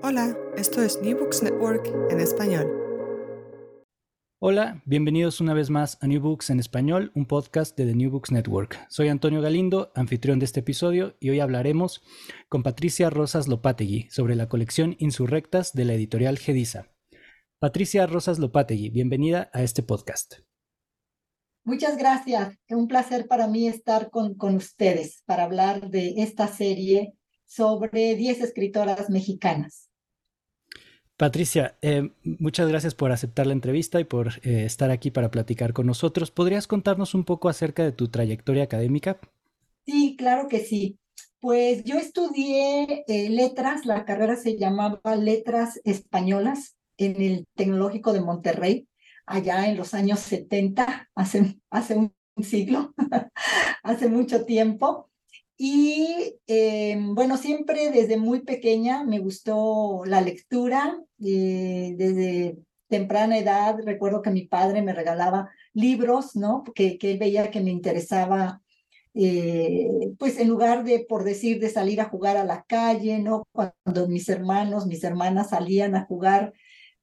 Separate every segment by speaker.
Speaker 1: Hola, esto es New Books Network en español.
Speaker 2: Hola, bienvenidos una vez más a New Books en español, un podcast de The New Books Network. Soy Antonio Galindo, anfitrión de este episodio, y hoy hablaremos con Patricia Rosas Lopategui sobre la colección Insurrectas de la editorial Gedisa. Patricia Rosas Lopategui, bienvenida a este podcast.
Speaker 3: Muchas gracias. Es un placer para mí estar con, con ustedes para hablar de esta serie sobre 10 escritoras mexicanas.
Speaker 2: Patricia, eh, muchas gracias por aceptar la entrevista y por eh, estar aquí para platicar con nosotros. ¿Podrías contarnos un poco acerca de tu trayectoria académica?
Speaker 3: Sí, claro que sí. Pues yo estudié eh, letras, la carrera se llamaba Letras Españolas en el Tecnológico de Monterrey, allá en los años 70, hace, hace un siglo, hace mucho tiempo. Y bueno, siempre desde muy pequeña me gustó la lectura. Eh, desde temprana edad recuerdo que mi padre me regalaba libros, ¿no? Que, que él veía que me interesaba, eh, pues en lugar de, por decir, de salir a jugar a la calle, ¿no? Cuando mis hermanos, mis hermanas salían a jugar,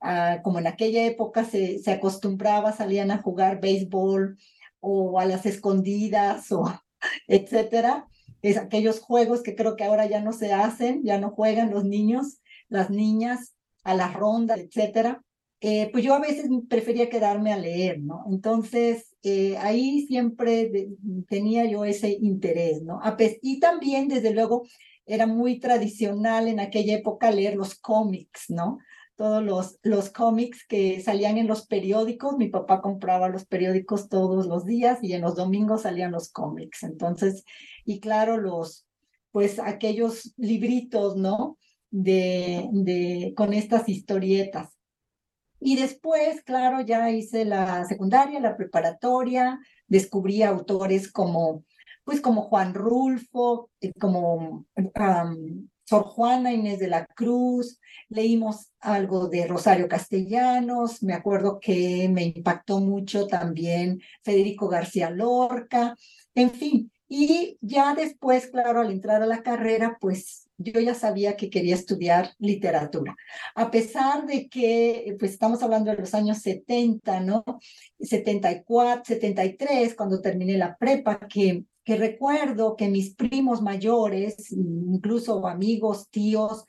Speaker 3: ah, como en aquella época se, se acostumbraba, salían a jugar béisbol o a las escondidas o etcétera es aquellos juegos que creo que ahora ya no se hacen, ya no juegan los niños, las niñas a la ronda, etcétera. Eh, pues yo a veces prefería quedarme a leer, ¿no? Entonces, eh, ahí siempre tenía yo ese interés, ¿no? Y también, desde luego, era muy tradicional en aquella época leer los cómics, ¿no? todos los, los cómics que salían en los periódicos. Mi papá compraba los periódicos todos los días y en los domingos salían los cómics. Entonces, y claro, los, pues aquellos libritos, ¿no? De, con estas historietas. Y después, claro, ya hice la secundaria, la preparatoria, descubrí autores como, pues como Juan Rulfo, eh, como Sor Juana Inés de la Cruz, leímos algo de Rosario Castellanos, me acuerdo que me impactó mucho también Federico García Lorca, en fin, y ya después, claro, al entrar a la carrera, pues yo ya sabía que quería estudiar literatura. A pesar de que, pues estamos hablando de los años 70, ¿no? 74, 73, cuando terminé la prepa, que que recuerdo que mis primos mayores, incluso amigos, tíos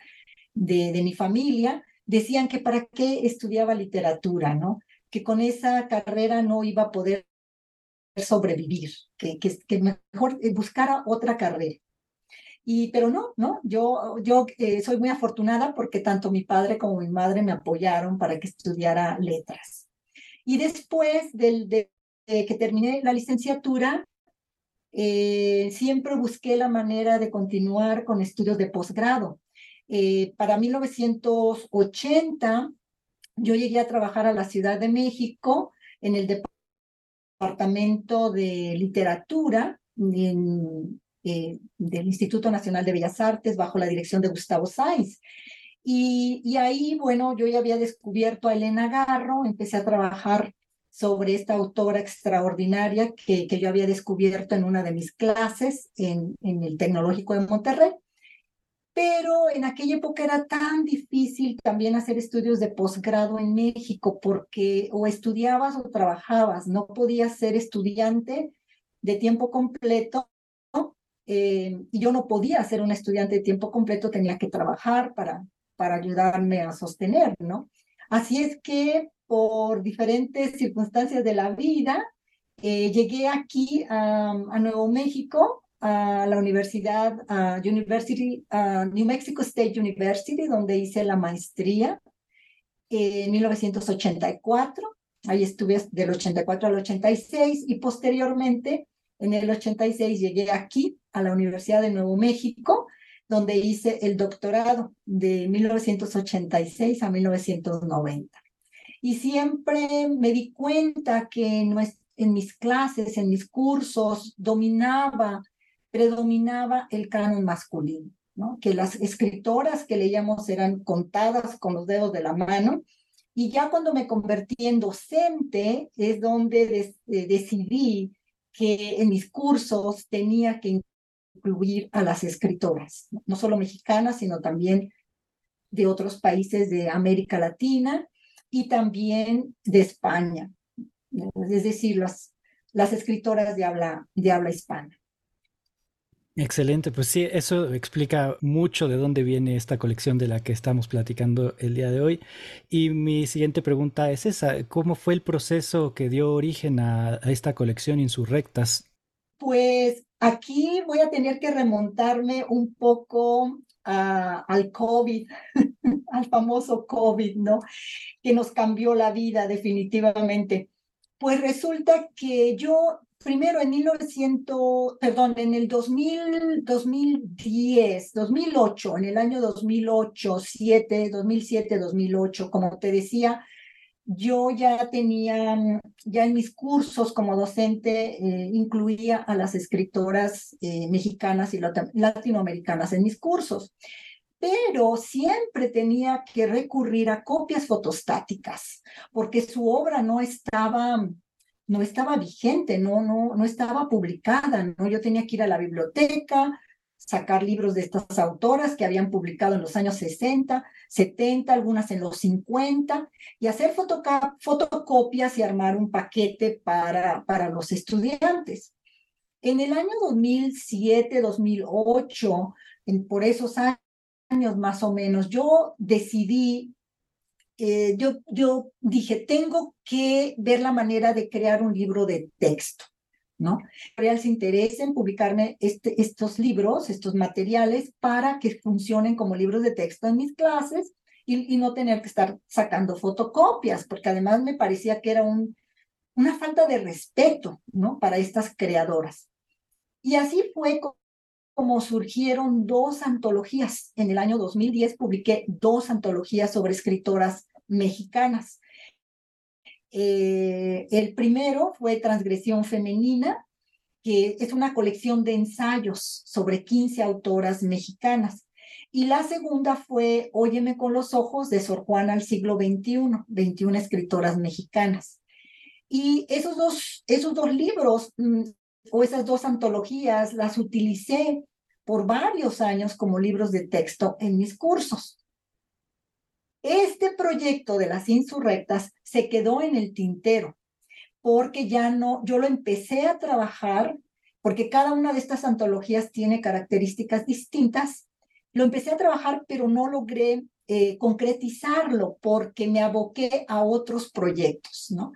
Speaker 3: de, de mi familia, decían que para qué estudiaba literatura, ¿no? Que con esa carrera no iba a poder sobrevivir, que, que, que mejor buscara otra carrera. Y, pero no, ¿no? Yo, yo eh, soy muy afortunada porque tanto mi padre como mi madre me apoyaron para que estudiara letras. Y después del, de, que terminé la licenciatura, eh, siempre busqué la manera de continuar con estudios de posgrado. Eh, para 1980, yo llegué a trabajar a la Ciudad de México en el Departamento de Literatura eh, del Instituto Nacional de Bellas Artes bajo la dirección de Gustavo Sáenz. Y, ahí, bueno, yo ya había descubierto a Elena Garro, empecé a trabajar sobre esta autora extraordinaria que, que yo había descubierto en una de mis clases en, en el Tecnológico de Monterrey. Pero en aquella época era tan difícil también hacer estudios de posgrado en México porque o estudiabas o trabajabas, no podías ser estudiante de tiempo completo eh, y yo no podía ser un estudiante de tiempo completo, tenía que trabajar para, para ayudarme a sostener, ¿no? Así es que por diferentes circunstancias de la vida, eh, llegué aquí a, Nuevo México, a la universidad, a University, New Mexico State University, donde hice la maestría en 1984. Ahí estuve del 84 al 86 y posteriormente, en el 86, llegué aquí a la Universidad de Nuevo México, donde hice el doctorado de 1986 a 1990. Y siempre me di cuenta que en mis clases, en mis cursos, dominaba, predominaba el canon masculino, ¿no? que las escritoras que leíamos eran contadas con los dedos de la mano. Y ya cuando me convertí en docente es donde eh, decidí que en mis cursos tenía que incluir a las escritoras, no solo mexicanas, sino también de otros países de América Latina y también de España, es decir, las, las escritoras de habla, de habla hispana.
Speaker 2: Excelente, pues sí, eso explica mucho de dónde viene esta colección de la que estamos platicando el día de hoy. Y mi siguiente pregunta es esa, ¿cómo fue el proceso que dio origen a, esta colección Insurrectas?
Speaker 3: Pues aquí voy a tener que remontarme un poco al COVID, al famoso COVID, ¿no? Que nos cambió la vida definitivamente. Pues resulta que yo, primero en 1900, perdón, en el 2000, 2010, 2008, en el año 2008, 7, 2007, 2008, como te decía, yo ya tenía, ya en mis cursos como docente, eh, incluía a las escritoras eh, mexicanas y latinoamericanas en mis cursos, pero siempre tenía que recurrir a copias fotostáticas, porque su obra no estaba, no estaba vigente, no, no, no estaba publicada, ¿no? Yo tenía que ir a la biblioteca, sacar libros de estas autoras que habían publicado en los años 60, 70, algunas en los 50, y hacer fotocopias y armar un paquete para, para los estudiantes. En el año 2007, 2008, en, por esos años más o menos, yo decidí, eh, yo, yo dije, tengo que ver la manera de crear un libro de texto. ¿no? Real se interesa en publicarme este, estos libros, estos materiales, para que funcionen como libros de texto en mis clases y, no tener que estar sacando fotocopias, porque además me parecía que era un, una falta de respeto, ¿no? Para estas creadoras. Y así fue como surgieron dos antologías. En el año 2010 publiqué dos antologías sobre escritoras mexicanas. Eh, el primero fue Transgresión Femenina, que es una colección de ensayos sobre 15 autoras mexicanas. Y la segunda fue Óyeme con los ojos de Sor Juana al siglo XXI, 21 escritoras mexicanas. Y esos dos, esos dos libros mm, o esas dos antologías las utilicé por varios años como libros de texto en mis cursos. Este proyecto de las insurrectas se quedó en el tintero porque ya no, yo lo empecé a trabajar porque cada una de estas antologías tiene características distintas. Lo empecé a trabajar, pero no logré eh, concretizarlo porque me aboqué a otros proyectos, ¿no?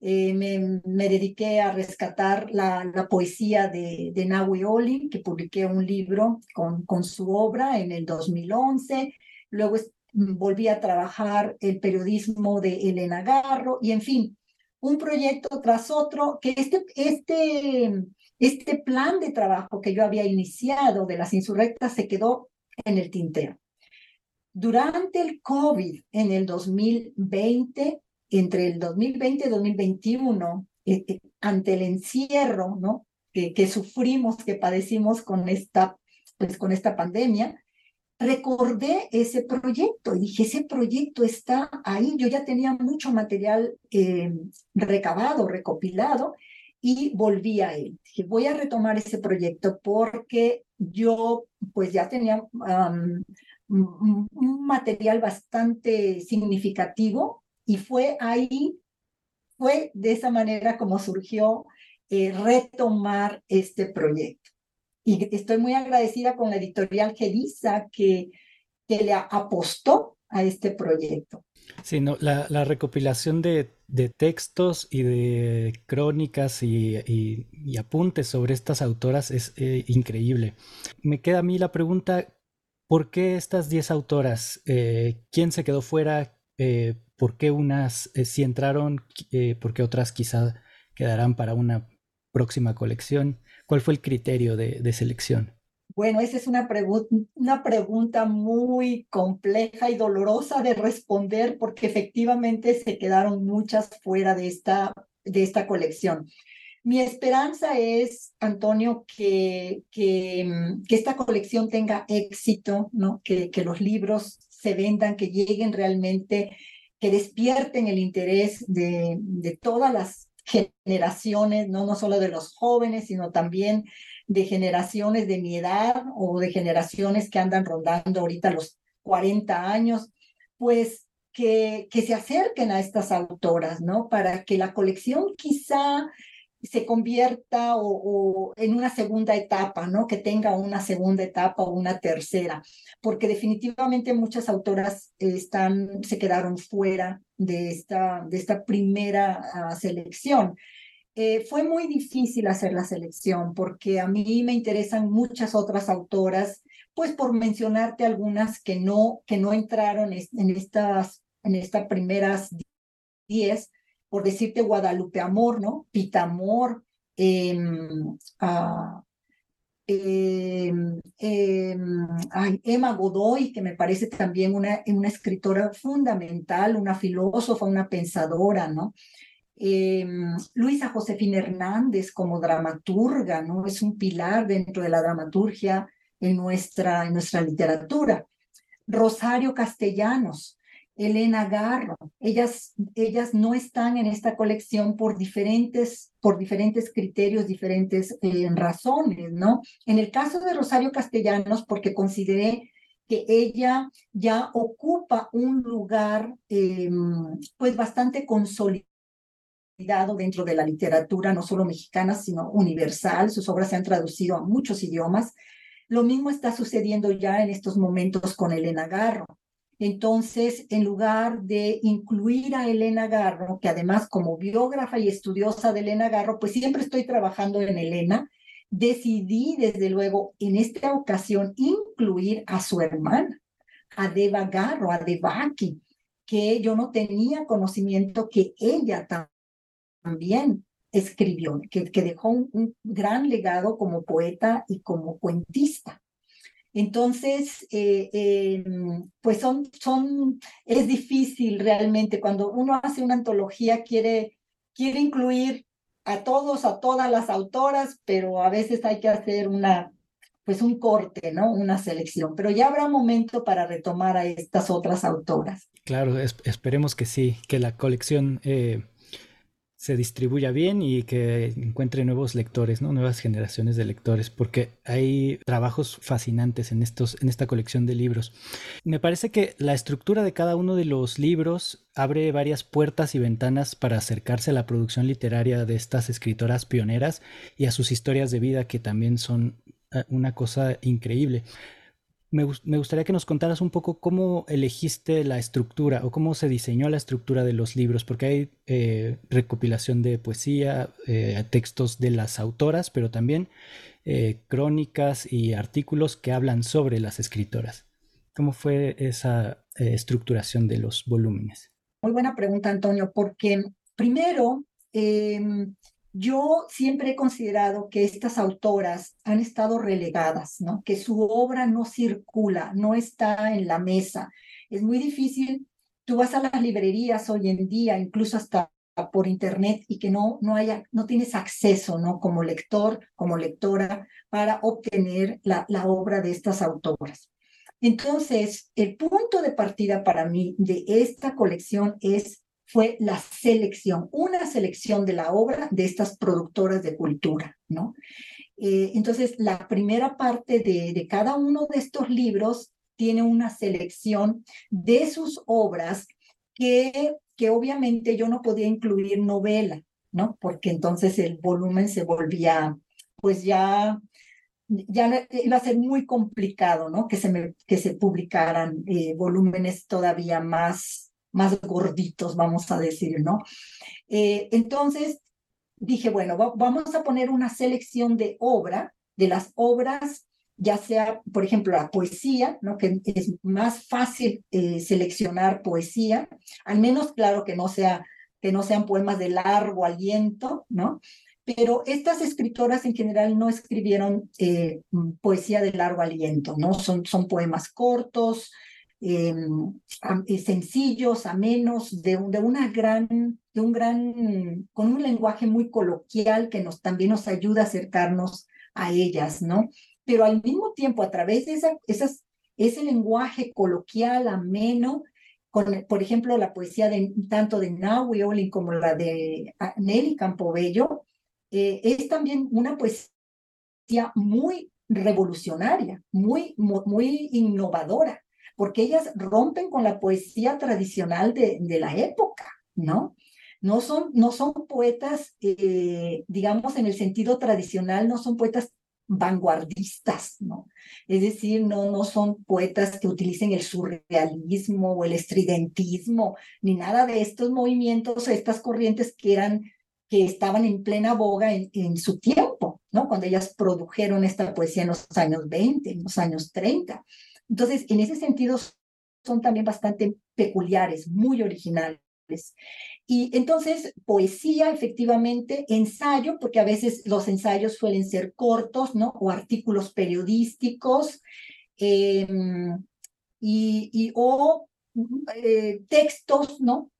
Speaker 3: Eh, me, dediqué a rescatar la, poesía de, de Nahui Olin, que publiqué un libro con, con su obra en el 2011. Luego volví a trabajar el periodismo de Elena Garro y en fin, un proyecto tras otro, que este, este, este plan de trabajo que yo había iniciado de las insurrectas se quedó en el tintero. Durante el COVID en el 2020, entre el 2020 y 2021, eh, eh, ante el encierro ¿no? que, que sufrimos, que padecimos con esta, pues, con esta pandemia, recordé ese proyecto y dije, ese proyecto está ahí. Yo ya tenía mucho material eh, recabado, recopilado y volví a él. Dije, voy a retomar ese proyecto porque yo pues ya tenía un material bastante significativo y fue ahí, fue de esa manera como surgió eh, retomar este proyecto. Y estoy muy agradecida con la editorial Gelisa, que, que le apostó a este proyecto.
Speaker 2: Sí, no, la, recopilación de, textos y de crónicas y, apuntes sobre estas autoras es eh, increíble. Me queda a mí la pregunta, ¿por qué estas 10 autoras? Eh, ¿Quién se quedó fuera? Eh, ¿Por qué unas sí entraron? ¿Por qué otras quizá quedarán para una próxima colección? ¿Cuál fue el criterio de selección?
Speaker 3: Bueno, esa es una, una pregunta muy compleja y dolorosa de responder porque efectivamente se quedaron muchas fuera de esta, de esta colección. Mi esperanza es, Antonio, que, mm, que esta colección tenga éxito, ¿no? que, que los libros se vendan, que lleguen realmente, que despierten el interés de, de todas las generaciones, ¿no? no solo de los jóvenes, sino también de generaciones de mi edad o de generaciones que andan rondando ahorita los 40 años, pues que, que se acerquen a estas autoras, ¿no? Para que la colección quizá se convierta o, en una segunda etapa, ¿no? Que tenga una segunda etapa o una tercera, porque definitivamente muchas autoras están, se quedaron fuera de esta, de esta primera ah, selección. Eh, fue muy difícil hacer la selección porque a mí me interesan muchas otras autoras, pues por mencionarte algunas que no, que no entraron en estas, en estas primeras diez, por decirte Guadalupe Amor, ¿no? Pita Amor, em, em, em, Emma Godoy, que me parece también una, una escritora fundamental, una filósofa, una pensadora, ¿no? Eh, Luisa Josefina Hernández como dramaturga, ¿no? Es un pilar dentro de la dramaturgia en nuestra, en nuestra literatura. Rosario Castellanos, Elena Garro, ellas, ellas no están en esta colección por diferentes, por diferentes criterios, diferentes eh, razones, ¿no? En el caso de Rosario Castellanos, porque consideré que ella ya ocupa un lugar em, pues bastante consolidado dentro de la literatura, no solo mexicana, sino universal. Sus obras se han traducido a muchos idiomas. Lo mismo está sucediendo ya en estos momentos con Elena Garro. Entonces, en lugar de incluir a Elena Garro, que además como biógrafa y estudiosa de Elena Garro, pues siempre estoy trabajando en Elena, decidí desde luego en esta ocasión incluir a su hermana, a Deva Garro, a Devaki, que yo no tenía conocimiento que ella también escribió, que dejó un, gran legado como poeta y como cuentista. Entonces, eh, em, pues son, son, es difícil realmente cuando uno hace una antología, quiere, quiere incluir a todos, a todas las autoras, pero a veces hay que hacer una, pues un corte, ¿no? Una selección. Pero ya habrá momento para retomar a estas otras autoras.
Speaker 2: Claro, esperemos que sí, que la colección eh, se distribuya bien y que encuentre nuevos lectores, ¿no? nuevas generaciones de lectores, porque hay trabajos fascinantes en, estos, en esta colección de libros. Me parece que la estructura de cada uno de los libros abre varias puertas y ventanas para acercarse a la producción literaria de estas escritoras pioneras y a sus historias de vida que también son eh, una cosa increíble me, gustaría que nos contaras un poco cómo elegiste la estructura o cómo se diseñó la estructura de los libros, porque hay eh, recopilación de poesía, eh, textos de las autoras, pero también eh, crónicas y artículos que hablan sobre las escritoras. ¿Cómo fue esa estructuración de los volúmenes?
Speaker 3: Muy buena pregunta, Antonio, porque primero em, yo siempre he considerado que estas autoras han estado relegadas. Que su obra no circula, no está en la mesa. Es muy difícil. Tú vas a las librerías hoy en día, incluso hasta por internet y que no no haya no tienes acceso, ¿no? Como lector, como lectora para obtener la obra de estas autoras. Entonces, el punto de partida para mí de esta colección es fue la selección, una selección de la obra de estas productoras de cultura, ¿no? Eh, entonces, la primera parte de, de cada uno de estos libros tiene una selección de sus obras que, que obviamente yo no podía incluir novela, ¿no? Porque entonces el volumen se volvía, pues ya ya iba a ser muy complicado, ¿no? Que se, que se publicaran eh, volúmenes todavía más, más gorditos, vamos a decir, ¿no? Eh, entonces dije, bueno, vamos a poner una selección de obra, de las obras, ya sea, por ejemplo, la poesía, ¿no? Que es más fácil eh, seleccionar poesía, al menos, claro, que no sea que no sean poemas de largo aliento, ¿no? pero estas escritoras en general no escribieron eh, poesía de largo aliento, ¿no? Son, son poemas cortos, eh, sencillos, amenos, de, de, una gran, de un gran, con un lenguaje muy coloquial que nos, también nos ayuda a acercarnos a ellas, ¿no? Pero al mismo tiempo, a través de ese lenguaje coloquial, ameno, con, por ejemplo, la poesía de, tanto de Naui Olin como la de ah, Nelly Campobello, eh, es también una poesía muy revolucionaria, muy, muy, innovadora, porque ellas rompen con la poesía tradicional de, de la época, ¿no? No son, no son poetas, eh, digamos, en el sentido tradicional, no son poetas vanguardistas, ¿no? Es decir, no, no son poetas que utilicen el surrealismo o el estridentismo, ni nada de estos movimientos, estas corrientes que eran que estaban en plena boga en, su tiempo, ¿no? Cuando ellas produjeron esta poesía en los años 20, en los años 30. Entonces, en ese sentido, son también bastante peculiares, muy originales. Y entonces, poesía, efectivamente, ensayo, porque a veces los ensayos suelen ser cortos, ¿no? O artículos periodísticos, em, y, o eh, textos, ¿no?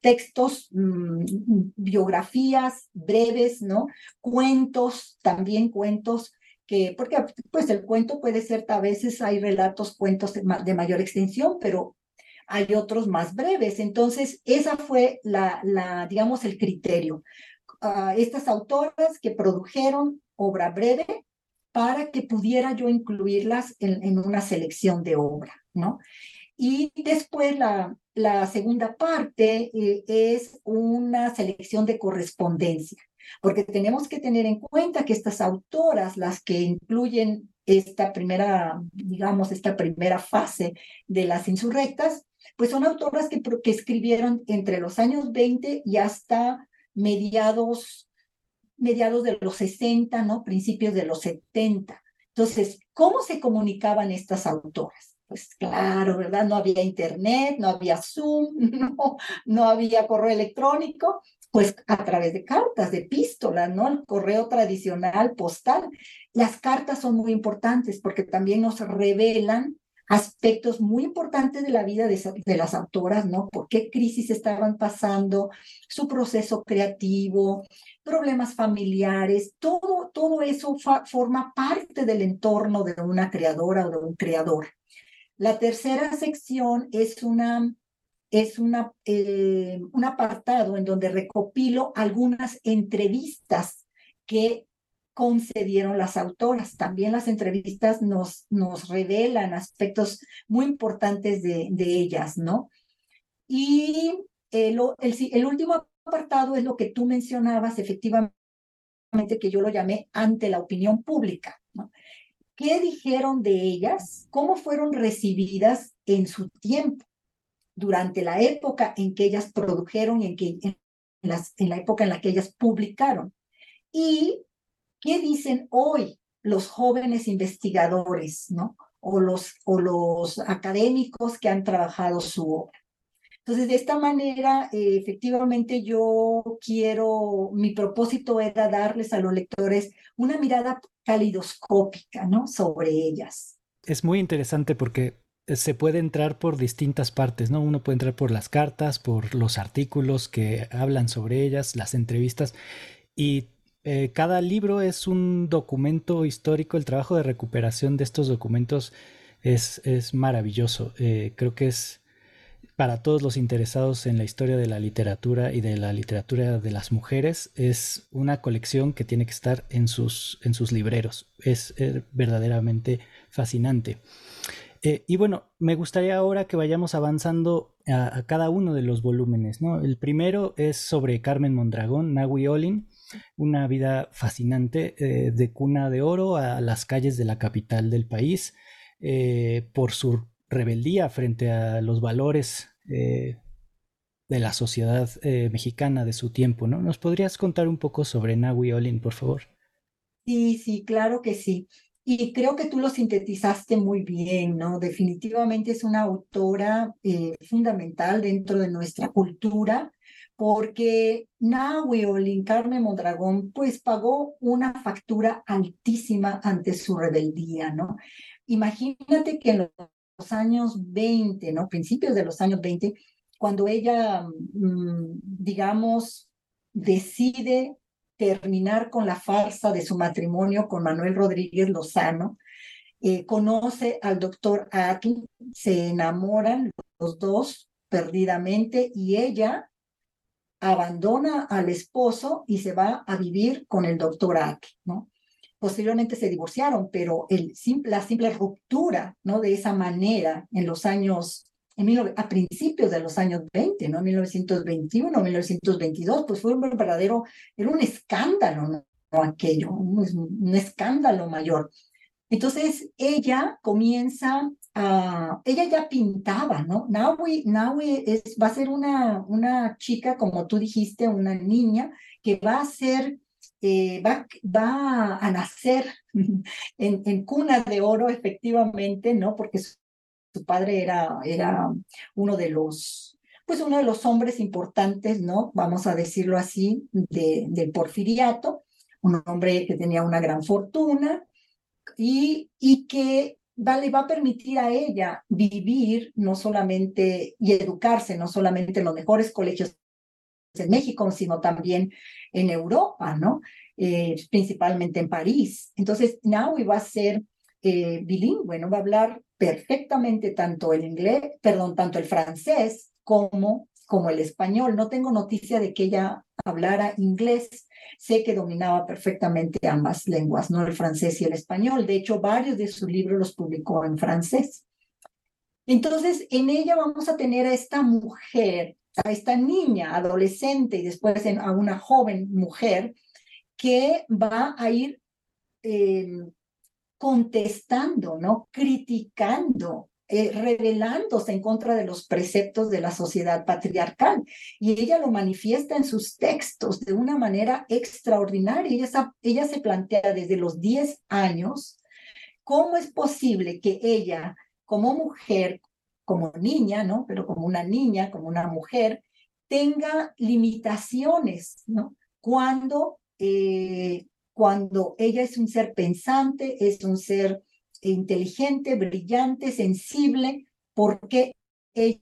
Speaker 3: textos, mm, biografías breves, ¿no? Cuentos, también cuentos que, porque pues el cuento puede ser, a veces hay relatos, cuentos de, mayor extensión, pero hay otros más breves. Entonces, esa fue la, digamos, el criterio. Ah, estas autoras que produjeron obra breve para que pudiera yo incluirlas en, en una selección de obra, ¿no? Y después la, la segunda parte eh, es una selección de correspondencia, porque tenemos que tener en cuenta que estas autoras, las que incluyen esta primera, digamos, esta primera fase de las insurrectas, pues son autoras que, que escribieron entre los años 20 y hasta mediados, mediados de los 60, ¿no? Principios de los 70. Entonces, ¿cómo se comunicaban estas autoras? Pues claro, ¿verdad? No había internet, no había Zoom, no, no había correo electrónico, pues a través de cartas, de epístolas, ¿no? El correo tradicional, postal. Las cartas son muy importantes porque también nos revelan aspectos muy importantes de la vida de, de, las autoras, ¿no? Por qué crisis estaban pasando, su proceso creativo, problemas familiares, todo, todo eso forma parte del entorno de una creadora o de un creador. La tercera sección es una es eh, un apartado en donde recopilo algunas entrevistas que concedieron las autoras. También las entrevistas nos, nos revelan aspectos muy importantes de, de ellas, ¿no? Y el, el, último apartado es lo que tú mencionabas, efectivamente, que yo lo llamé ante la opinión pública. ¿Qué dijeron de ellas? ¿Cómo fueron recibidas en su tiempo? Durante la época en que ellas produjeron en, que, en, las, en la época en la que ellas publicaron. ¿Y qué dicen hoy los jóvenes investigadores, ¿no? O los, o los académicos que han trabajado su obra. Entonces, de esta manera, eh, efectivamente, yo quiero, mi propósito era darles a los lectores una mirada calidoscópica, ¿no? Sobre ellas.
Speaker 2: Es muy interesante porque se puede entrar por distintas partes, ¿no? Uno puede entrar por las cartas, por los artículos que hablan sobre ellas, las entrevistas, y eh, cada libro es un documento histórico, el trabajo de recuperación de estos documentos es, es maravilloso, eh, creo que es para todos los interesados en la historia de la literatura y de la literatura de las mujeres, es una colección que tiene que estar en sus, en sus libreros. Es, verdaderamente fascinante. Eh, y bueno, me gustaría ahora que vayamos avanzando a, cada uno de los volúmenes, ¿no? El primero es sobre Carmen Mondragón, Nahui Olin, una vida fascinante eh, de cuna de oro a las calles de la capital del país eh, por su rebeldía frente a los valores de la sociedad mexicana de su tiempo, ¿no? ¿Nos podrías contar un poco sobre Nahui Olin, por favor?
Speaker 3: Sí, sí, claro que sí. Y creo que tú lo sintetizaste muy bien, ¿no? Definitivamente es una autora eh, fundamental dentro de nuestra cultura, porque Nahui Olin Carmen Mondragón, pues pagó una factura altísima ante su rebeldía, ¿no? Imagínate que en los años 20, ¿no? Principios de los años 20, cuando ella, mm, digamos, decide terminar con la farsa de su matrimonio con Manuel Rodríguez Lozano. Eh, conoce al doctor Atl, se enamoran los dos perdidamente y ella abandona al esposo y se va a vivir con el doctor Atl, ¿no? Posteriormente se divorciaron, pero el, la simple ruptura, ¿no? De esa manera en los años a principios de los años 20, ¿no? 1921, 1922, pues fue un verdadero, era un escándalo, ¿no? Aquello, un, escándalo mayor. Entonces ella comienza a, ella ya pintaba, ¿no? Naui, Naui es, va a ser una, una chica, como tú dijiste, una niña que va a ser, eh, va, va a nacer en, en, cuna de oro, efectivamente, ¿no? Porque su padre era, era uno de los, pues uno de los hombres importantes, ¿no? Vamos a decirlo así, de, del porfiriato, un hombre que tenía una gran fortuna y, y que va, le va a permitir a ella vivir no solamente y educarse, no solamente en los mejores colegios en México, sino también en Europa, ¿no? Eh, principalmente en París. Entonces, Naui va a ser eh, bilingüe, ¿no? Va a hablar perfectamente tanto el inglés, perdón, tanto el francés como, como el español. No tengo noticia de que ella hablara inglés. Sé que dominaba perfectamente ambas lenguas, no el francés y el español. De hecho, varios de sus libros los publicó en francés. Entonces, en ella vamos a tener a esta mujer, a esta niña, adolescente y después a una joven mujer que va a ir eh, contestando, ¿no? Criticando, eh, en contra de los preceptos de la sociedad patriarcal. Y ella lo manifiesta en sus textos de una manera extraordinaria. Ella, ella se plantea desde los 10 años cómo es posible que ella, como mujer, como niña, ¿no? Pero como una niña, como una mujer, tenga limitaciones, ¿no? Cuando eh, cuando ella es un ser pensante, es un ser inteligente, brillante, sensible, porque ella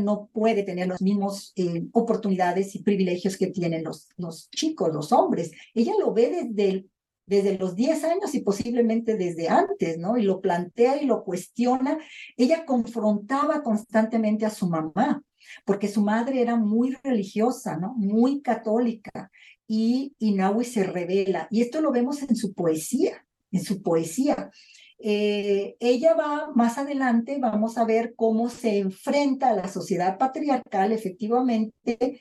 Speaker 3: no puede tener las mismas eh, oportunidades y privilegios que tienen los, los chicos, los hombres. Ella lo ve desde, desde los 10 años y posiblemente desde antes, ¿no? Y lo plantea y lo cuestiona. Ella confrontaba constantemente a su mamá, porque su madre era muy religiosa, ¿no? Muy católica y Inaui se revela. Y esto lo vemos en su poesía, en su poesía. Eh, ella va más adelante, vamos a ver cómo se enfrenta a la sociedad patriarcal, efectivamente,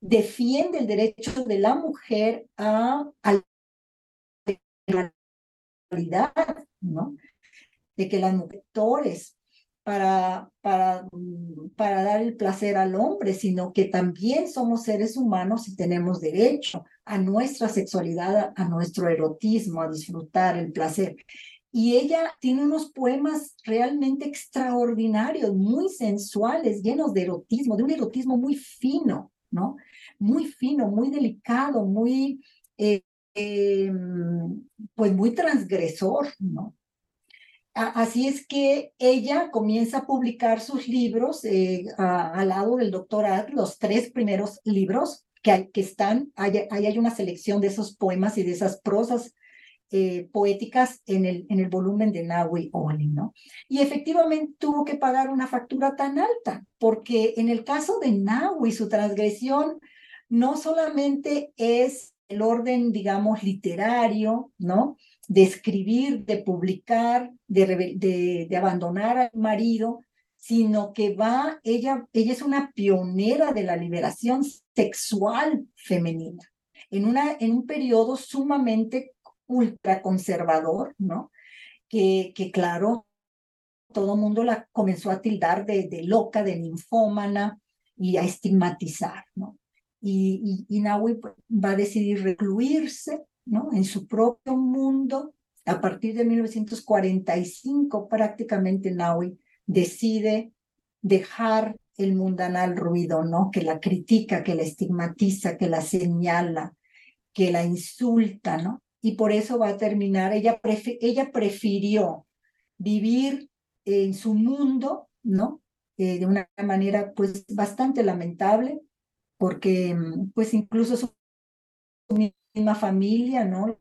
Speaker 3: defiende el derecho de la mujer a, la realidad, ¿no? De que las mujeres para, para, para dar el placer al hombre, sino que también somos seres humanos y tenemos derecho a nuestra sexualidad, a nuestro erotismo, a disfrutar el placer. Y ella tiene unos poemas realmente extraordinarios, muy sensuales, llenos de erotismo, de un erotismo muy fino, ¿no? Muy fino, muy delicado, muy, eh, em, pues muy transgresor, ¿no? Así es que ella comienza a publicar sus libros eh, al lado del doctor Ad, los tres primeros libros que, que están, ahí hay, una selección de esos poemas y de esas prosas eh, poéticas en el, en el volumen de Nahui Oli, ¿no? Y efectivamente tuvo que pagar una factura tan alta, porque en el caso de Nahui, su transgresión no solamente es el orden, digamos, literario, ¿no? De escribir, de publicar, de, de, abandonar al marido, sino que va, ella, ella es una pionera de la liberación sexual femenina, en, una, en un periodo sumamente ultraconservador, ¿no? Que, que claro, todo el mundo la comenzó a tildar de, de, loca, de ninfómana y a estigmatizar, ¿no? Y, y, y Nahui va a decidir recluirse ¿no? En su propio mundo, a partir de 1945 prácticamente Naui decide dejar el mundanal ruido, ¿no? Que la critica, que la estigmatiza, que la señala, que la insulta, ¿no? Y por eso va a terminar, ella, ella prefirió vivir en su mundo, ¿no? Eh, de una manera pues bastante lamentable, porque pues incluso su misma familia, ¿no?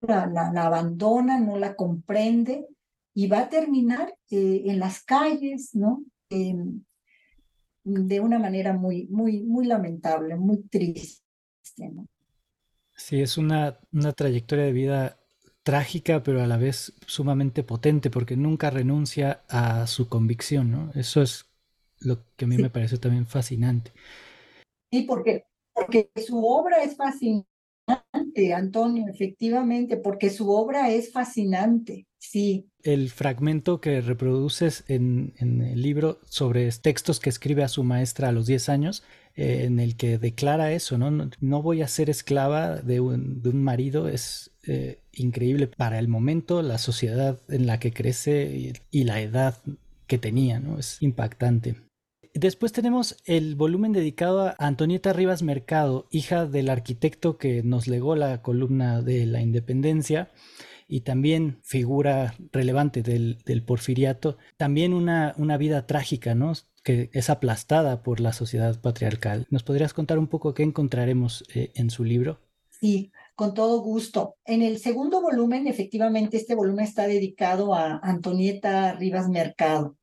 Speaker 3: La, la, abandona, no la comprende y va a terminar eh, en las calles, ¿no? de una manera muy, muy, muy lamentable, muy triste, ¿no?
Speaker 2: Sí, es una, una trayectoria de vida trágica, pero a la vez sumamente potente, porque nunca renuncia a su convicción, ¿no? Eso es lo que a mí me parece también fascinante.
Speaker 3: Y porque, porque su obra es fascinante Antonio, efectivamente, porque su obra es fascinante, sí.
Speaker 2: El fragmento que reproduces en, el libro sobre textos que escribe a su maestra a los 10 años, eh, en el que declara eso, ¿no? No, voy a ser esclava de un, marido, es eh, increíble para el momento, la sociedad en la que crece y, y la edad que tenía, ¿no? Es impactante. Después tenemos el volumen dedicado a Antonieta Rivas Mercado, hija del arquitecto que nos legó la columna de la independencia y también figura relevante del, porfiriato. También una, vida trágica, ¿no? que es aplastada por la sociedad patriarcal. ¿Nos podrías contar un poco qué encontraremos eh, en su libro?
Speaker 3: Sí, con todo gusto. En el segundo volumen, efectivamente, este volumen está dedicado a Antonieta Rivas Mercado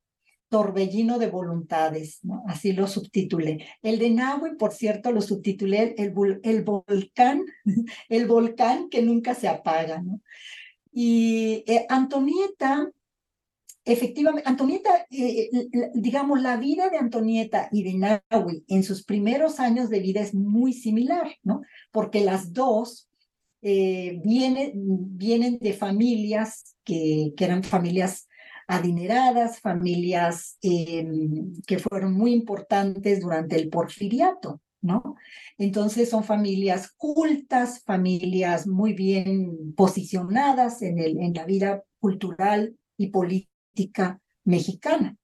Speaker 3: torbellino de voluntades, ¿no? así lo subtitulé. El de Nahui, por cierto, lo subtitulé el, el volcán, el volcán que nunca se apaga. ¿no? Y eh, Antonieta, efectivamente, Antonieta, eh, digamos, la vida de Antonieta y de Nahui en sus primeros años de vida es muy similar, ¿no? Porque las dos eh, vienen, vienen de familias que, que eran familias adineradas, familias em, que fueron muy importantes durante el porfiriato, ¿no? Entonces son familias cultas, familias muy bien posicionadas en, el, en la vida cultural y política mexicana.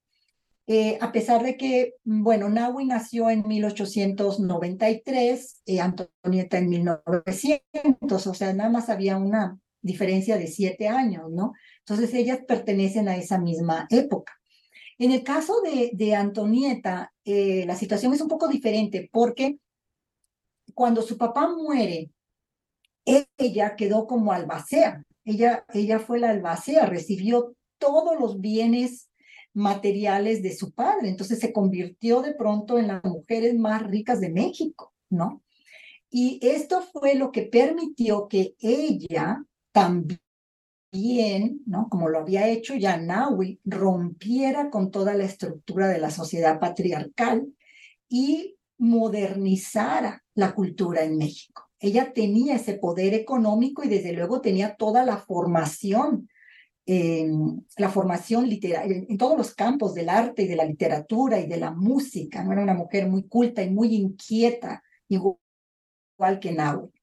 Speaker 3: Eh, a pesar de que, bueno, Nahui nació en 1893, eh, Antonieta en 1900, o sea, nada más había una diferencia de siete años, ¿no? Entonces ellas pertenecen a esa misma época. En el caso de, de Antonieta, eh, la situación es un poco diferente porque cuando su papá muere, ella quedó como albacea. Ella, ella fue la albacea, recibió todos los bienes materiales de su padre. Entonces se convirtió de pronto en las mujeres más ricas de México, ¿no? Y esto fue lo que permitió que ella también, ¿no? como lo había hecho ya Naui, rompiera con toda la estructura de la sociedad patriarcal y modernizara la cultura en México. Ella tenía ese poder económico y desde luego tenía toda la formación, la formación literaria, en, todos los campos del arte y de la literatura y de la música. Era una mujer muy culta y muy inquieta, igual que Naui.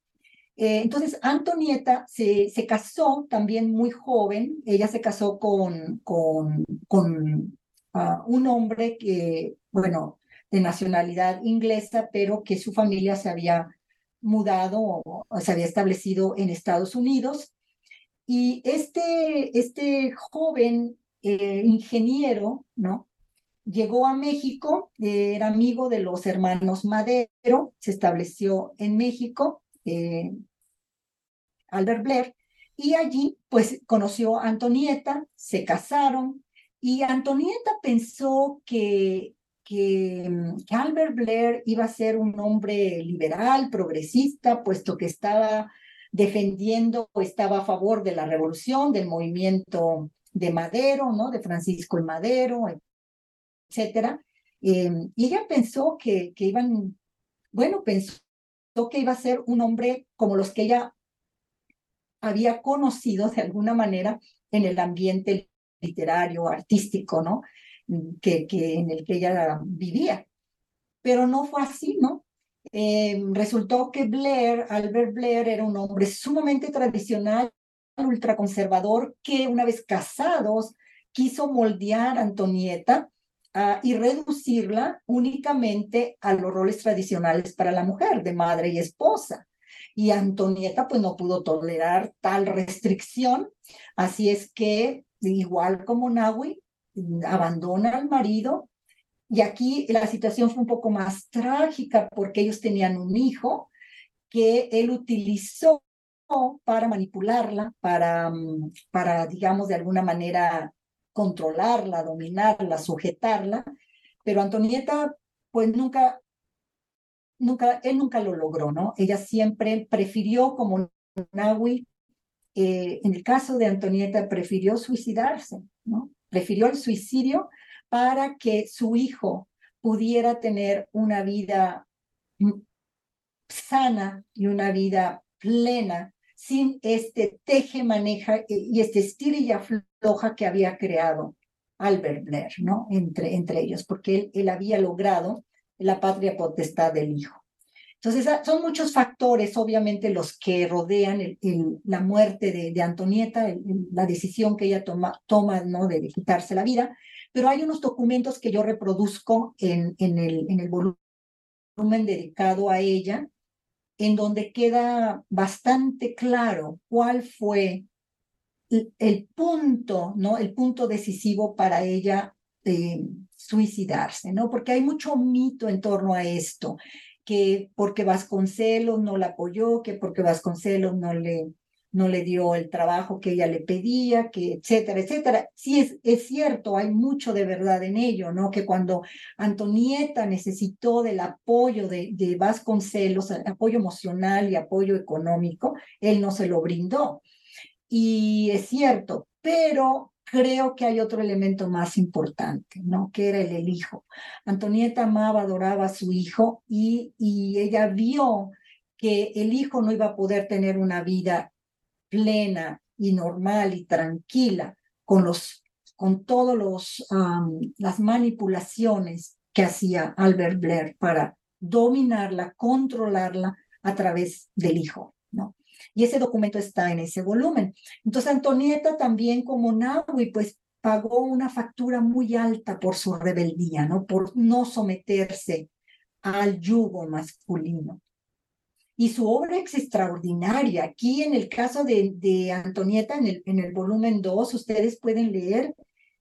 Speaker 3: Eh, entonces, Antonieta se, se, casó también muy joven. Ella se casó con, con, ah, un hombre que, bueno, de nacionalidad inglesa, pero que su familia se había mudado o, se había establecido en Estados Unidos. Y este, este joven eh, ingeniero, ¿no? Llegó a México, era amigo de los hermanos Madero, se estableció en México eh, Albert Blair, y allí pues conoció a Antonieta, se casaron, y Antonieta pensó que, que, Albert Blair iba a ser un hombre liberal, progresista, puesto que estaba defendiendo o estaba a favor de la revolución, del movimiento de Madero, ¿no? De Francisco y Madero, etcétera. Eh, y ella pensó que, que iban, bueno, pensó que iba a ser un hombre como los que ella había conocido de alguna manera en el ambiente literario, artístico, ¿no? Que, en el que ella vivía. Pero no fue así, ¿no? Eh, resultó que Blair, Albert Blair, era un hombre sumamente tradicional, ultraconservador, que una vez casados quiso moldear a Antonieta ah, y reducirla únicamente a los roles tradicionales para la mujer, de madre y esposa. Y Antonieta pues no pudo tolerar tal restricción, así es que igual como Nahui, abandona al marido y aquí la situación fue un poco más trágica porque ellos tenían un hijo que él utilizó para manipularla, para, mm, para, digamos, de alguna manera controlarla, dominarla, sujetarla, pero Antonieta, pues nunca, nunca, él nunca lo logró, ¿no? Ella siempre prefirió, como Nahui, eh, en el caso de Antonieta, prefirió suicidarse, ¿no? Prefirió el suicidio para que su hijo pudiera tener una vida sana y una vida plena sin este teje, maneja eh, y este estilo y afloja que había creado Albert Blair, ¿no? Entre, entre ellos, porque él, él había logrado la patria potestad del hijo. Entonces, ah, son muchos factores, obviamente, los que rodean la muerte de, Antonieta, la decisión que ella toma, toma ¿no? de quitarse la vida, pero hay unos documentos que yo reproduzco en, en el volumen dedicado a ella, en donde queda bastante claro cuál fue el, punto, ¿no? El punto decisivo para ella eh, suicidarse, ¿no? Porque hay mucho mito en torno a esto, que porque Vasconcelos no la apoyó, que porque Vasconcelos no le, no le dio el trabajo que ella le pedía, que etcétera, etcétera. Sí, es, es cierto, hay mucho de verdad en ello, ¿no? Que cuando Antonieta necesitó del apoyo de, de Vasconcelos, apoyo emocional y apoyo económico, él no se lo brindó. Y es cierto, pero creo que hay otro elemento más importante, ¿no? Que era el, hijo. Antonieta amaba, adoraba a su hijo y, y ella vio que el hijo no iba a poder tener una vida plena y normal y tranquila con los con todos los las manipulaciones que hacía Albert Blair para dominarla, controlarla a través del hijo, ¿no? Y ese documento está en ese volumen. Entonces Antonieta también como Nahui pues pagó una factura muy alta por su rebeldía, ¿no? Por no someterse al yugo masculino y su obra es extraordinaria. Aquí en el caso de, de Antonieta, en el, en el volumen 2, ustedes pueden leer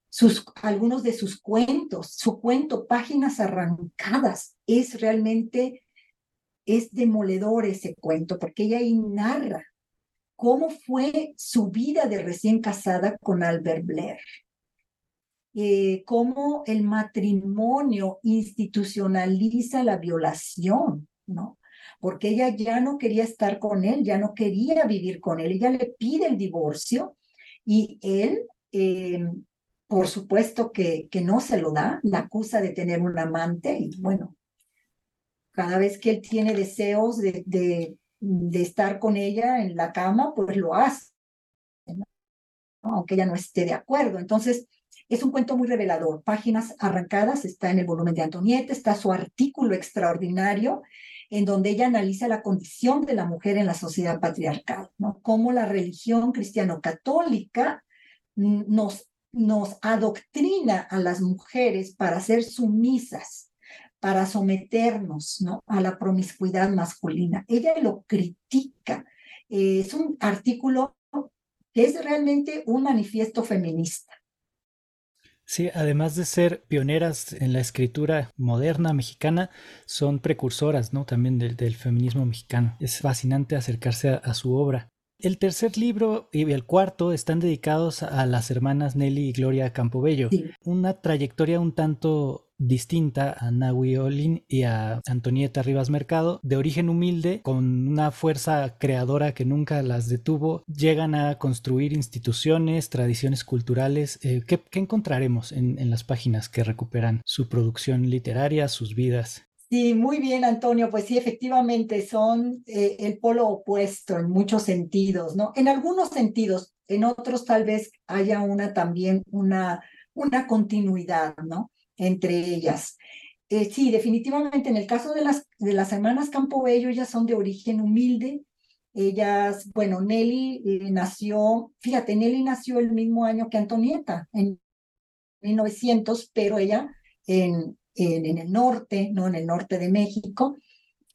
Speaker 3: sus, algunos de sus cuentos. Su cuento, Páginas Arrancadas, es realmente, es demoledor ese cuento, porque ella ahí narra cómo fue su vida de recién casada con Albert Blair. Eh, cómo el matrimonio institucionaliza la violación, ¿no? porque ella ya no quería estar con él, ya no quería vivir con él, ella le pide el divorcio y él, eh, por supuesto que, que no se lo da, la acusa de tener un amante y bueno, cada vez que él tiene deseos de, de, estar con ella en la cama, pues lo hace, aunque ella no esté de acuerdo. Entonces, es un cuento muy revelador. Páginas arrancadas, está en el volumen de Antonieta, está su artículo extraordinario en donde ella analiza la condición de la mujer en la sociedad patriarcal, ¿no? Cómo la religión cristiano-católica nos, nos adoctrina a las mujeres para ser sumisas, para someternos ¿no? a la promiscuidad masculina. Ella lo critica. es un artículo que es realmente un manifiesto feminista.
Speaker 2: Sí, además de ser pioneras en la escritura moderna mexicana, son precursoras, ¿no? También del, feminismo mexicano. Es fascinante acercarse a, su obra. El tercer libro y el cuarto están dedicados a las hermanas Nelly y Gloria Campobello. Una trayectoria un tanto distinta a Nahui Olin y a Antonieta Rivas Mercado, de origen humilde, con una fuerza creadora que nunca las detuvo, llegan a construir instituciones, tradiciones culturales. Eh, ¿qué, encontraremos en, en las páginas que recuperan su producción literaria, sus vidas?
Speaker 3: Sí, muy bien, Antonio. Pues sí, efectivamente son eh, el polo opuesto en muchos sentidos, ¿no? En algunos sentidos, en otros tal vez haya una también una, una continuidad, ¿no? Entre ellas. Eh, sí, definitivamente en el caso de las, de las hermanas Campobello, ellas son de origen humilde. Ellas, bueno, Nelly eh, nació, fíjate, Nelly nació el mismo año que Antonieta, en 1900, pero ella en, en, el norte, ¿no? En el norte de México,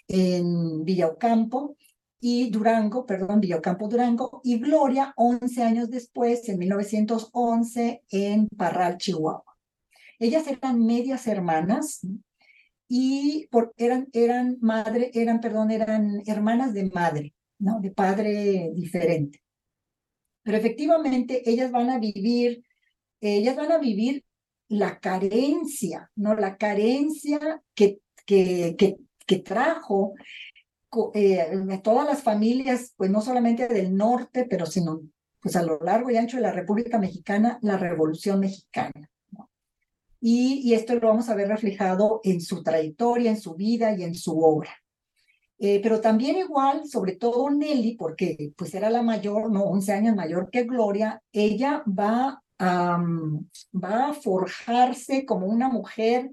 Speaker 3: en Villaucampo y Durango, perdón, Villaucampo, Durango, y Gloria 11 años después, en 1911, en Parral, Chihuahua. Ellas eran medias hermanas y por, eran, eran madre, eran, perdón, eran hermanas de madre, ¿no? De padre diferente. Pero efectivamente ellas van a vivir, ellas van a vivir la carencia, ¿no? La carencia que, que, que, trajo eh, todas las familias, pues no solamente del norte, pero sino pues a lo largo y ancho de la República Mexicana, la Revolución Mexicana. Y, y, esto lo vamos a ver reflejado en su trayectoria, en su vida y en su obra. Eh, pero también igual, sobre todo Nelly, porque pues era la mayor, no, 11 años mayor que Gloria, ella va va a forjarse como una mujer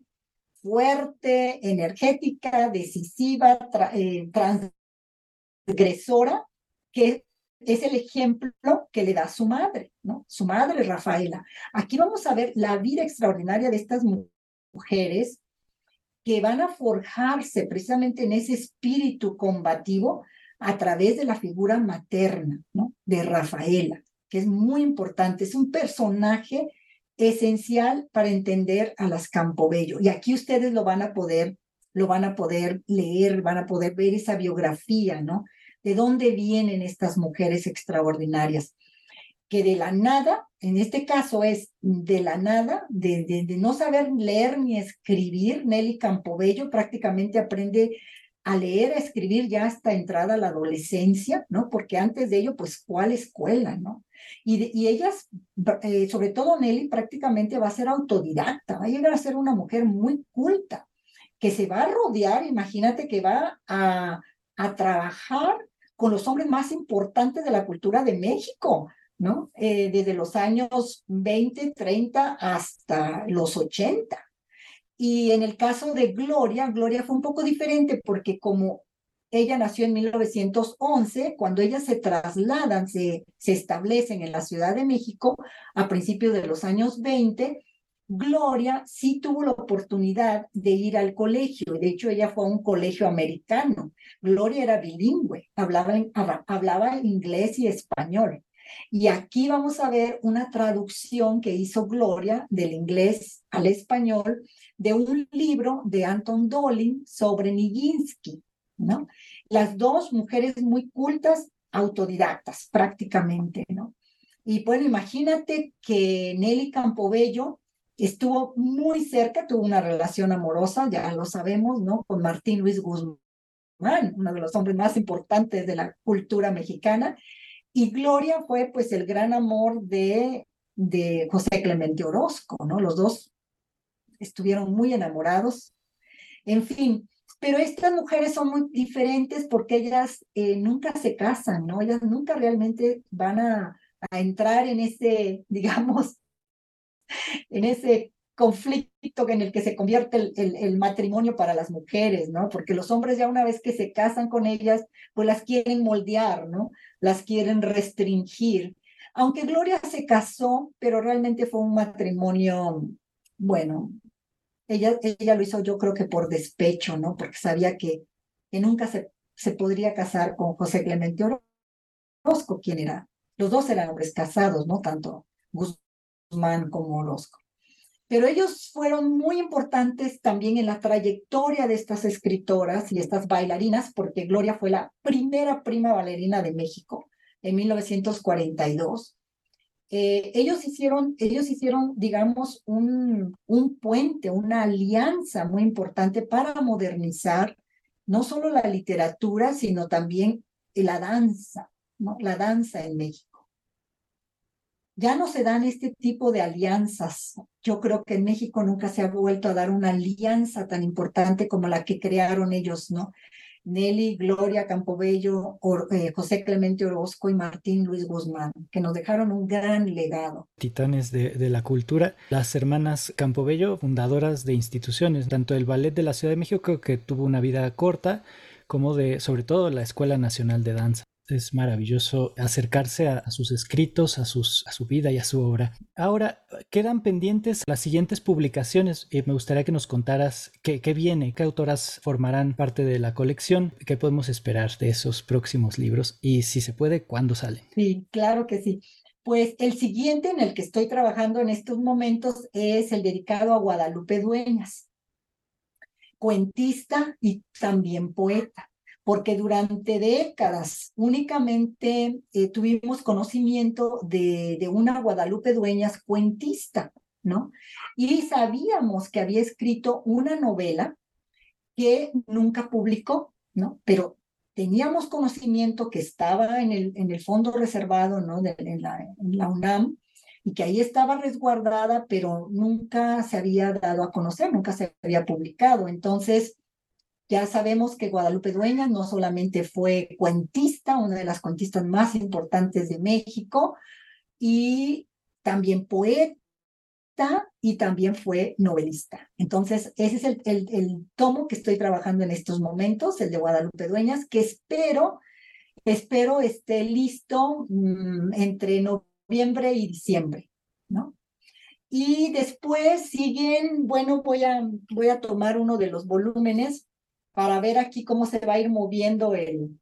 Speaker 3: fuerte, energética, decisiva, eh, transgresora, que es el ejemplo que le da su madre, ¿no? Su madre, Rafaela. Aquí vamos a ver la vida extraordinaria de estas mujeres que van a forjarse precisamente en ese espíritu combativo a través de la figura materna, ¿no? De Rafaela es muy importante, es un personaje esencial para entender a las Campobello. Y aquí ustedes lo van a poder, lo van a poder leer, van a poder ver esa biografía, ¿no? De dónde vienen estas mujeres extraordinarias. Que de la nada, en este caso es de la nada, de, de no saber leer ni escribir, Nelly Campobello prácticamente aprende a leer, a escribir ya hasta entrada a la adolescencia, ¿no? Porque antes de ello, pues, ¿cuál escuela, no? Y, ellas, eh, sobre todo Nelly, prácticamente va a ser autodidacta, va a llegar a ser una mujer muy culta, que se va a rodear, imagínate que va a, trabajar con los hombres más importantes de la cultura de México, ¿no? Eh, desde los años 20, 30 hasta los 80. Y en el caso de Gloria, Gloria fue un poco diferente porque como ella nació en 1911, cuando ellas se trasladan, se, se establecen en la Ciudad de México a principios de los años 20, Gloria sí tuvo la oportunidad de ir al colegio, de hecho ella fue a un colegio americano. Gloria era bilingüe, hablaba, hablaba inglés y español. Y aquí vamos a ver una traducción que hizo Gloria del inglés al español de un libro de Anton Dolin sobre Nijinsky. ¿no? Las dos mujeres muy cultas, autodidactas prácticamente, ¿no? Y bueno, imagínate que Nelly Campobello estuvo muy cerca, tuvo una relación amorosa, ya lo sabemos, ¿no? Con Martín Luis Guzmán, uno de los hombres más importantes de la cultura mexicana. Y Gloria fue pues el gran amor de, de José Clemente Orozco, ¿no? Los dos estuvieron muy enamorados. En fin, pero estas mujeres son muy diferentes porque ellas eh, nunca se casan, ¿no? Ellas nunca realmente van a, entrar en ese, digamos, en ese conflicto en el que se convierte el, el, matrimonio para las mujeres, ¿no? Porque los hombres ya una vez que se casan con ellas, pues las quieren moldear, ¿no? Las quieren restringir. Aunque Gloria se casó, pero realmente fue un matrimonio, bueno, ella, ella lo hizo yo creo que por despecho, ¿no? Porque sabía que, nunca se, se podría casar con José Clemente Orozco, quien era. Los dos eran hombres casados, ¿no? Tanto Guzmán como Orozco. Pero ellos fueron muy importantes también en la trayectoria de estas escritoras y estas bailarinas, porque Gloria fue la primera prima bailarina de México. en 1942. Eh, ellos hicieron, ellos hicieron, digamos, un, un puente, una alianza muy importante para modernizar no solo la literatura, sino también la danza, ¿no? La danza en México. Ya no se dan este tipo de alianzas. Yo creo que en México nunca se ha vuelto a dar una alianza tan importante como la que crearon ellos, ¿no? Nelly, Gloria Campobello, eh, José Clemente Orozco y Martín Luis Guzmán, que nos dejaron un gran legado.
Speaker 2: Titanes de, de, la cultura, las hermanas Campobello, fundadoras de instituciones, tanto el Ballet de la Ciudad de México, que tuvo una vida corta, como de, sobre todo, la Escuela Nacional de Danza es maravilloso acercarse a, sus escritos, a, su vida y a su obra. Ahora, quedan pendientes las siguientes publicaciones y me gustaría que nos contaras qué, qué viene, qué autoras formarán parte de la colección, qué podemos esperar de esos próximos libros y si se puede, cuándo salen.
Speaker 3: Sí, claro que sí. Pues el siguiente en el que estoy trabajando en estos momentos es el dedicado a Guadalupe Dueñas, cuentista y también poeta porque durante décadas únicamente eh, tuvimos conocimiento de, una Guadalupe Dueñas cuentista, ¿no? Y sabíamos que había escrito una novela que nunca publicó, ¿no? Pero teníamos conocimiento que estaba en el, en el fondo reservado, ¿no? De, en, la, en la UNAM y que ahí estaba resguardada, pero nunca se había dado a conocer, nunca se había publicado. Entonces, ya sabemos que Guadalupe Dueñas no solamente fue cuentista, una de las cuentistas más importantes de México, y también poeta y también fue novelista. Entonces, ese es el, el, tomo que estoy trabajando en estos momentos, el de Guadalupe Dueñas, que espero, espero esté listo mmm, entre noviembre y diciembre, ¿no? Y después siguen, bueno, voy a, voy a tomar uno de los volúmenes para ver aquí cómo se va a ir moviendo el,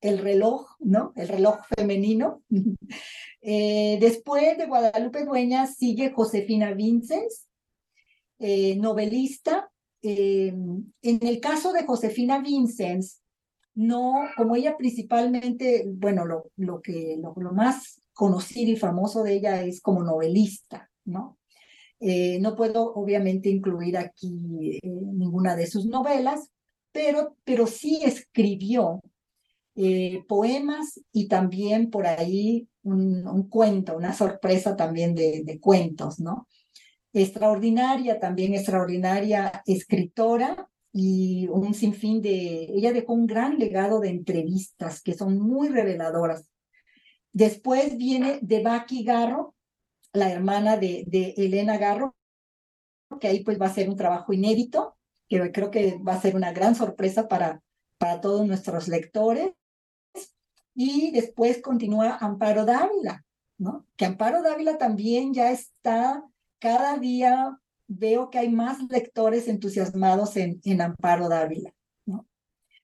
Speaker 3: el reloj, ¿no? El reloj femenino. eh, después de Guadalupe Dueñas sigue Josefina Vinces, eh, novelista. Eh, en el caso de Josefina Vinces, no, como ella principalmente, bueno, lo, lo que lo más conocido y famoso de ella es como novelista, ¿no? Eh, no puedo obviamente incluir aquí eh, ninguna de sus novelas, pero, pero sí escribió eh, poemas y también por ahí un, cuento, una sorpresa también de, cuentos, ¿no? Extraordinaria, también extraordinaria escritora y un sinfín de... Ella dejó un gran legado de entrevistas que son muy reveladoras. Después viene de Baki Garro, la hermana de, Elena Garro, que ahí pues va a ser un trabajo inédito, que creo que va a ser una gran sorpresa para, para todos nuestros lectores. Y después continúa Amparo Dávila, ¿no? Que Amparo Dávila también ya está, cada día veo que hay más lectores entusiasmados en, en Amparo Dávila, ¿no?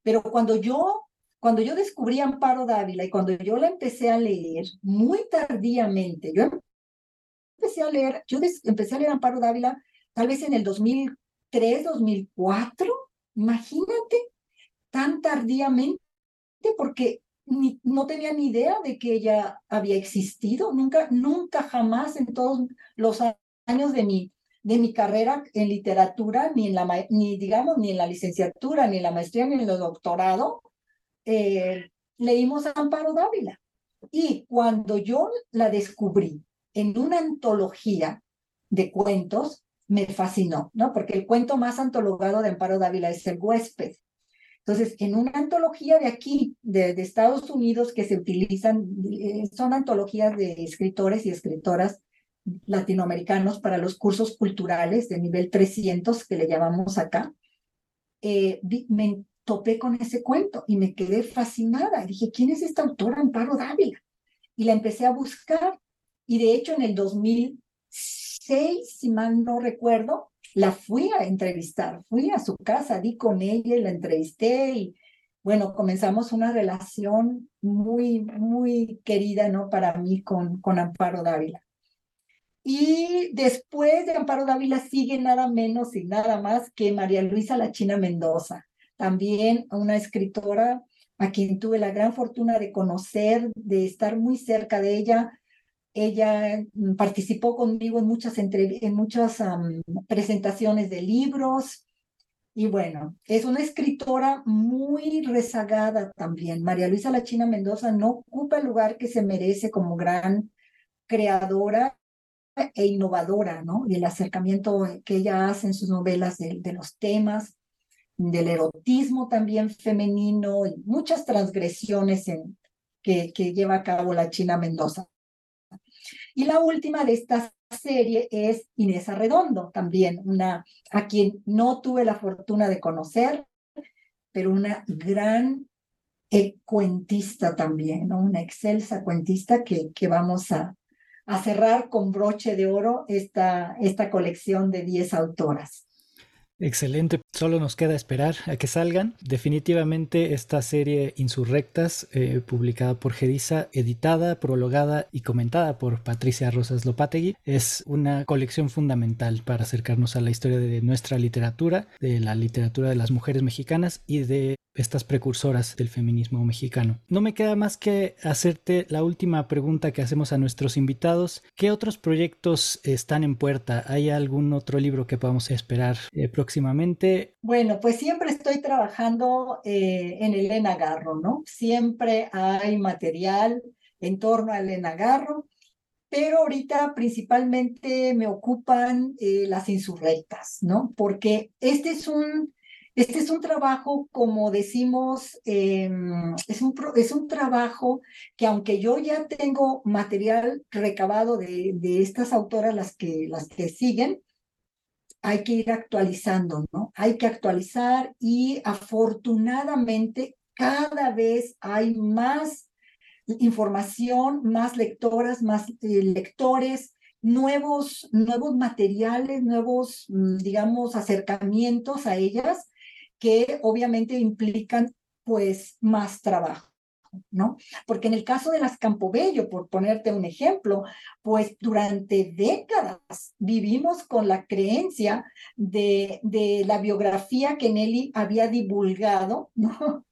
Speaker 3: Pero cuando yo, cuando yo descubrí Amparo Dávila y cuando yo la empecé a leer muy tardíamente, yo empecé a leer, yo empecé a leer Amparo Dávila tal vez en el 2003, 2004, imagínate, tan tardíamente, porque ni, no tenía ni idea de que ella había existido, nunca, nunca jamás en todos los años de mi, de mi carrera en literatura, ni en la, ni digamos, ni en la licenciatura, ni en la maestría, ni en el doctorado, eh, leímos a Amparo Dávila. Y cuando yo la descubrí en una antología de cuentos, me fascinó, ¿no? Porque el cuento más antologado de Amparo Dávila es El huésped. Entonces, en una antología de aquí, de, de Estados Unidos, que se utilizan, eh, son antologías de escritores y escritoras latinoamericanos para los cursos culturales de nivel 300, que le llamamos acá, eh, me topé con ese cuento y me quedé fascinada. Dije, ¿quién es esta autora Amparo Dávila? Y la empecé a buscar y de hecho en el 2006, si mal no recuerdo, la fui a entrevistar, fui a su casa, di con ella y la entrevisté y bueno, comenzamos una relación muy, muy querida, ¿no? Para mí con, con Amparo Dávila. Y después de Amparo Dávila sigue nada menos y nada más que María Luisa La China Mendoza, también una escritora a quien tuve la gran fortuna de conocer, de estar muy cerca de ella. Ella mm, participó conmigo en muchas, en muchas presentaciones de libros. Y bueno, es una escritora muy rezagada también. María Luisa Lachina Mendoza no ocupa el lugar que se merece como gran creadora e innovadora, ¿no? Y el acercamiento que ella hace en sus novelas de, los temas, del erotismo también femenino y muchas transgresiones que, que lleva a cabo la China Mendoza. Y la última de esta serie es Inés Arredondo, también una a quien no tuve la fortuna de conocer, pero una gran cuentista también, ¿no? una excelsa cuentista que, que vamos a, a cerrar con broche de oro esta, esta colección de 10 autoras.
Speaker 2: Excelente, solo nos queda esperar a que salgan. Definitivamente esta serie Insurrectas, eh, publicada por Gedisa, editada, prologada y comentada por Patricia Rosas Lopategui, es una colección fundamental para acercarnos a la historia de nuestra literatura, de la literatura de las mujeres mexicanas y de estas precursoras del feminismo mexicano. No me queda más que hacerte la última pregunta que hacemos a nuestros invitados. ¿Qué otros proyectos están en puerta? ¿Hay algún otro libro que podamos esperar eh, próximamente?
Speaker 3: Bueno, pues siempre estoy trabajando eh, en Elena Garro, ¿no? Siempre hay material en torno a Elena Garro pero ahorita principalmente me ocupan eh, las insurrectas, ¿no? Porque este es un este es un trabajo, como decimos, em, es, un, es un trabajo que aunque yo ya tengo material recabado de, de estas autoras, las que, las que siguen, hay que ir actualizando, ¿no? Hay que actualizar y afortunadamente cada vez hay más información, más lectoras, más eh, lectores, nuevos, nuevos materiales, nuevos, mm, digamos, acercamientos a ellas que obviamente implican pues más trabajo. ¿No? Porque en el caso de las Campobello, por ponerte un ejemplo, pues durante décadas vivimos con la creencia de, de la biografía que Nelly había divulgado, ¿no?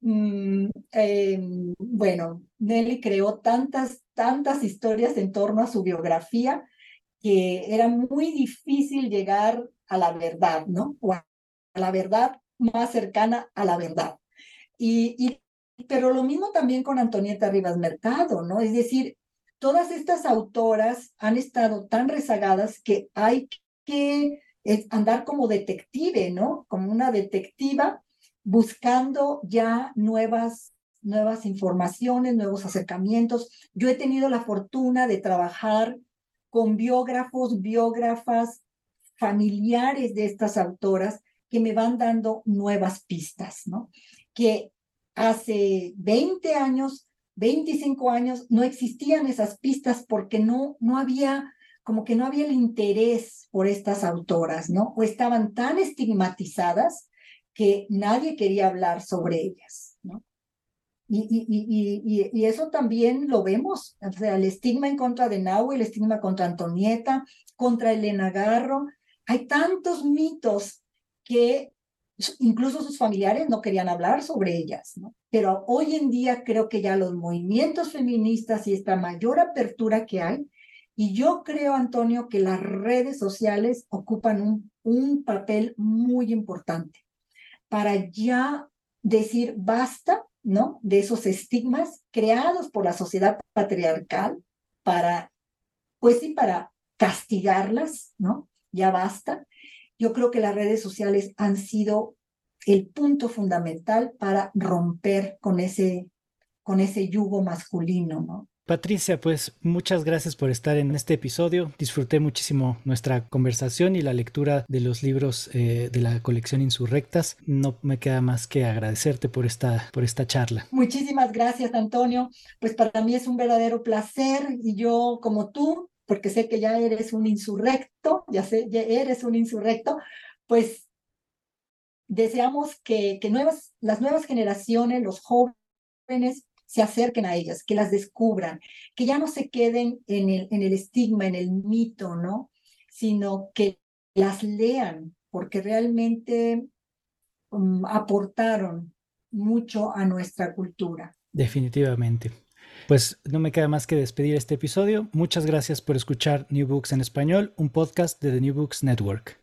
Speaker 3: Mm, em, bueno, Nelly creó tantas, tantas historias en torno a su biografía que era muy difícil llegar a la verdad, ¿no? O a la verdad más cercana a la verdad. Y, pero lo mismo también con Antonieta Rivas Mercado, ¿no? Es decir, todas estas autoras han estado tan rezagadas que hay que eh, andar como detective, ¿no? Como una detectiva buscando ya nuevas nuevas informaciones, nuevos acercamientos. Yo he tenido la fortuna de trabajar con biógrafos, biógrafas familiares de estas autoras que me van dando nuevas pistas, ¿no? Que hace 20 años, 25 años, no existían esas pistas porque no, no había, como que no había el interés por estas autoras, ¿no? O estaban tan estigmatizadas que nadie quería hablar sobre ellas, ¿no? Y, y, y, y, eso también lo vemos, o sea, el estigma en contra de Nahue, el estigma contra Antonieta, contra Elena Garro. Hay tantos mitos que incluso sus familiares no querían hablar sobre ellas, ¿no? Pero hoy en día creo que ya los movimientos feministas y esta mayor apertura que hay, y yo creo, Antonio, que las redes sociales ocupan un, un papel muy importante para ya decir basta, ¿no? De esos estigmas creados por la sociedad patriarcal para, pues sí, para castigarlas, ¿no? Ya basta yo creo que las redes sociales han sido el punto fundamental para romper con ese, con ese yugo masculino, ¿no?
Speaker 2: Patricia, pues muchas gracias por estar en este episodio. Disfruté muchísimo nuestra conversación y la lectura de los libros eh, de la colección Insurrectas. No me queda más que agradecerte por esta, por esta charla.
Speaker 3: Muchísimas gracias, Antonio. Pues para mí es un verdadero placer y yo, como tú, porque sé que ya eres un insurrecto, ya sé, ya eres un insurrecto, pues deseamos que, que nuevas, las nuevas generaciones, los jóvenes, se acerquen a ellas, que las descubran, que ya no se queden en el, en el estigma, en el mito, ¿no? Sino que las lean, porque realmente um, aportaron mucho a nuestra cultura.
Speaker 2: Definitivamente. Pues no me queda más que despedir este episodio. Muchas gracias por escuchar New Books en español, un podcast de The New Books Network.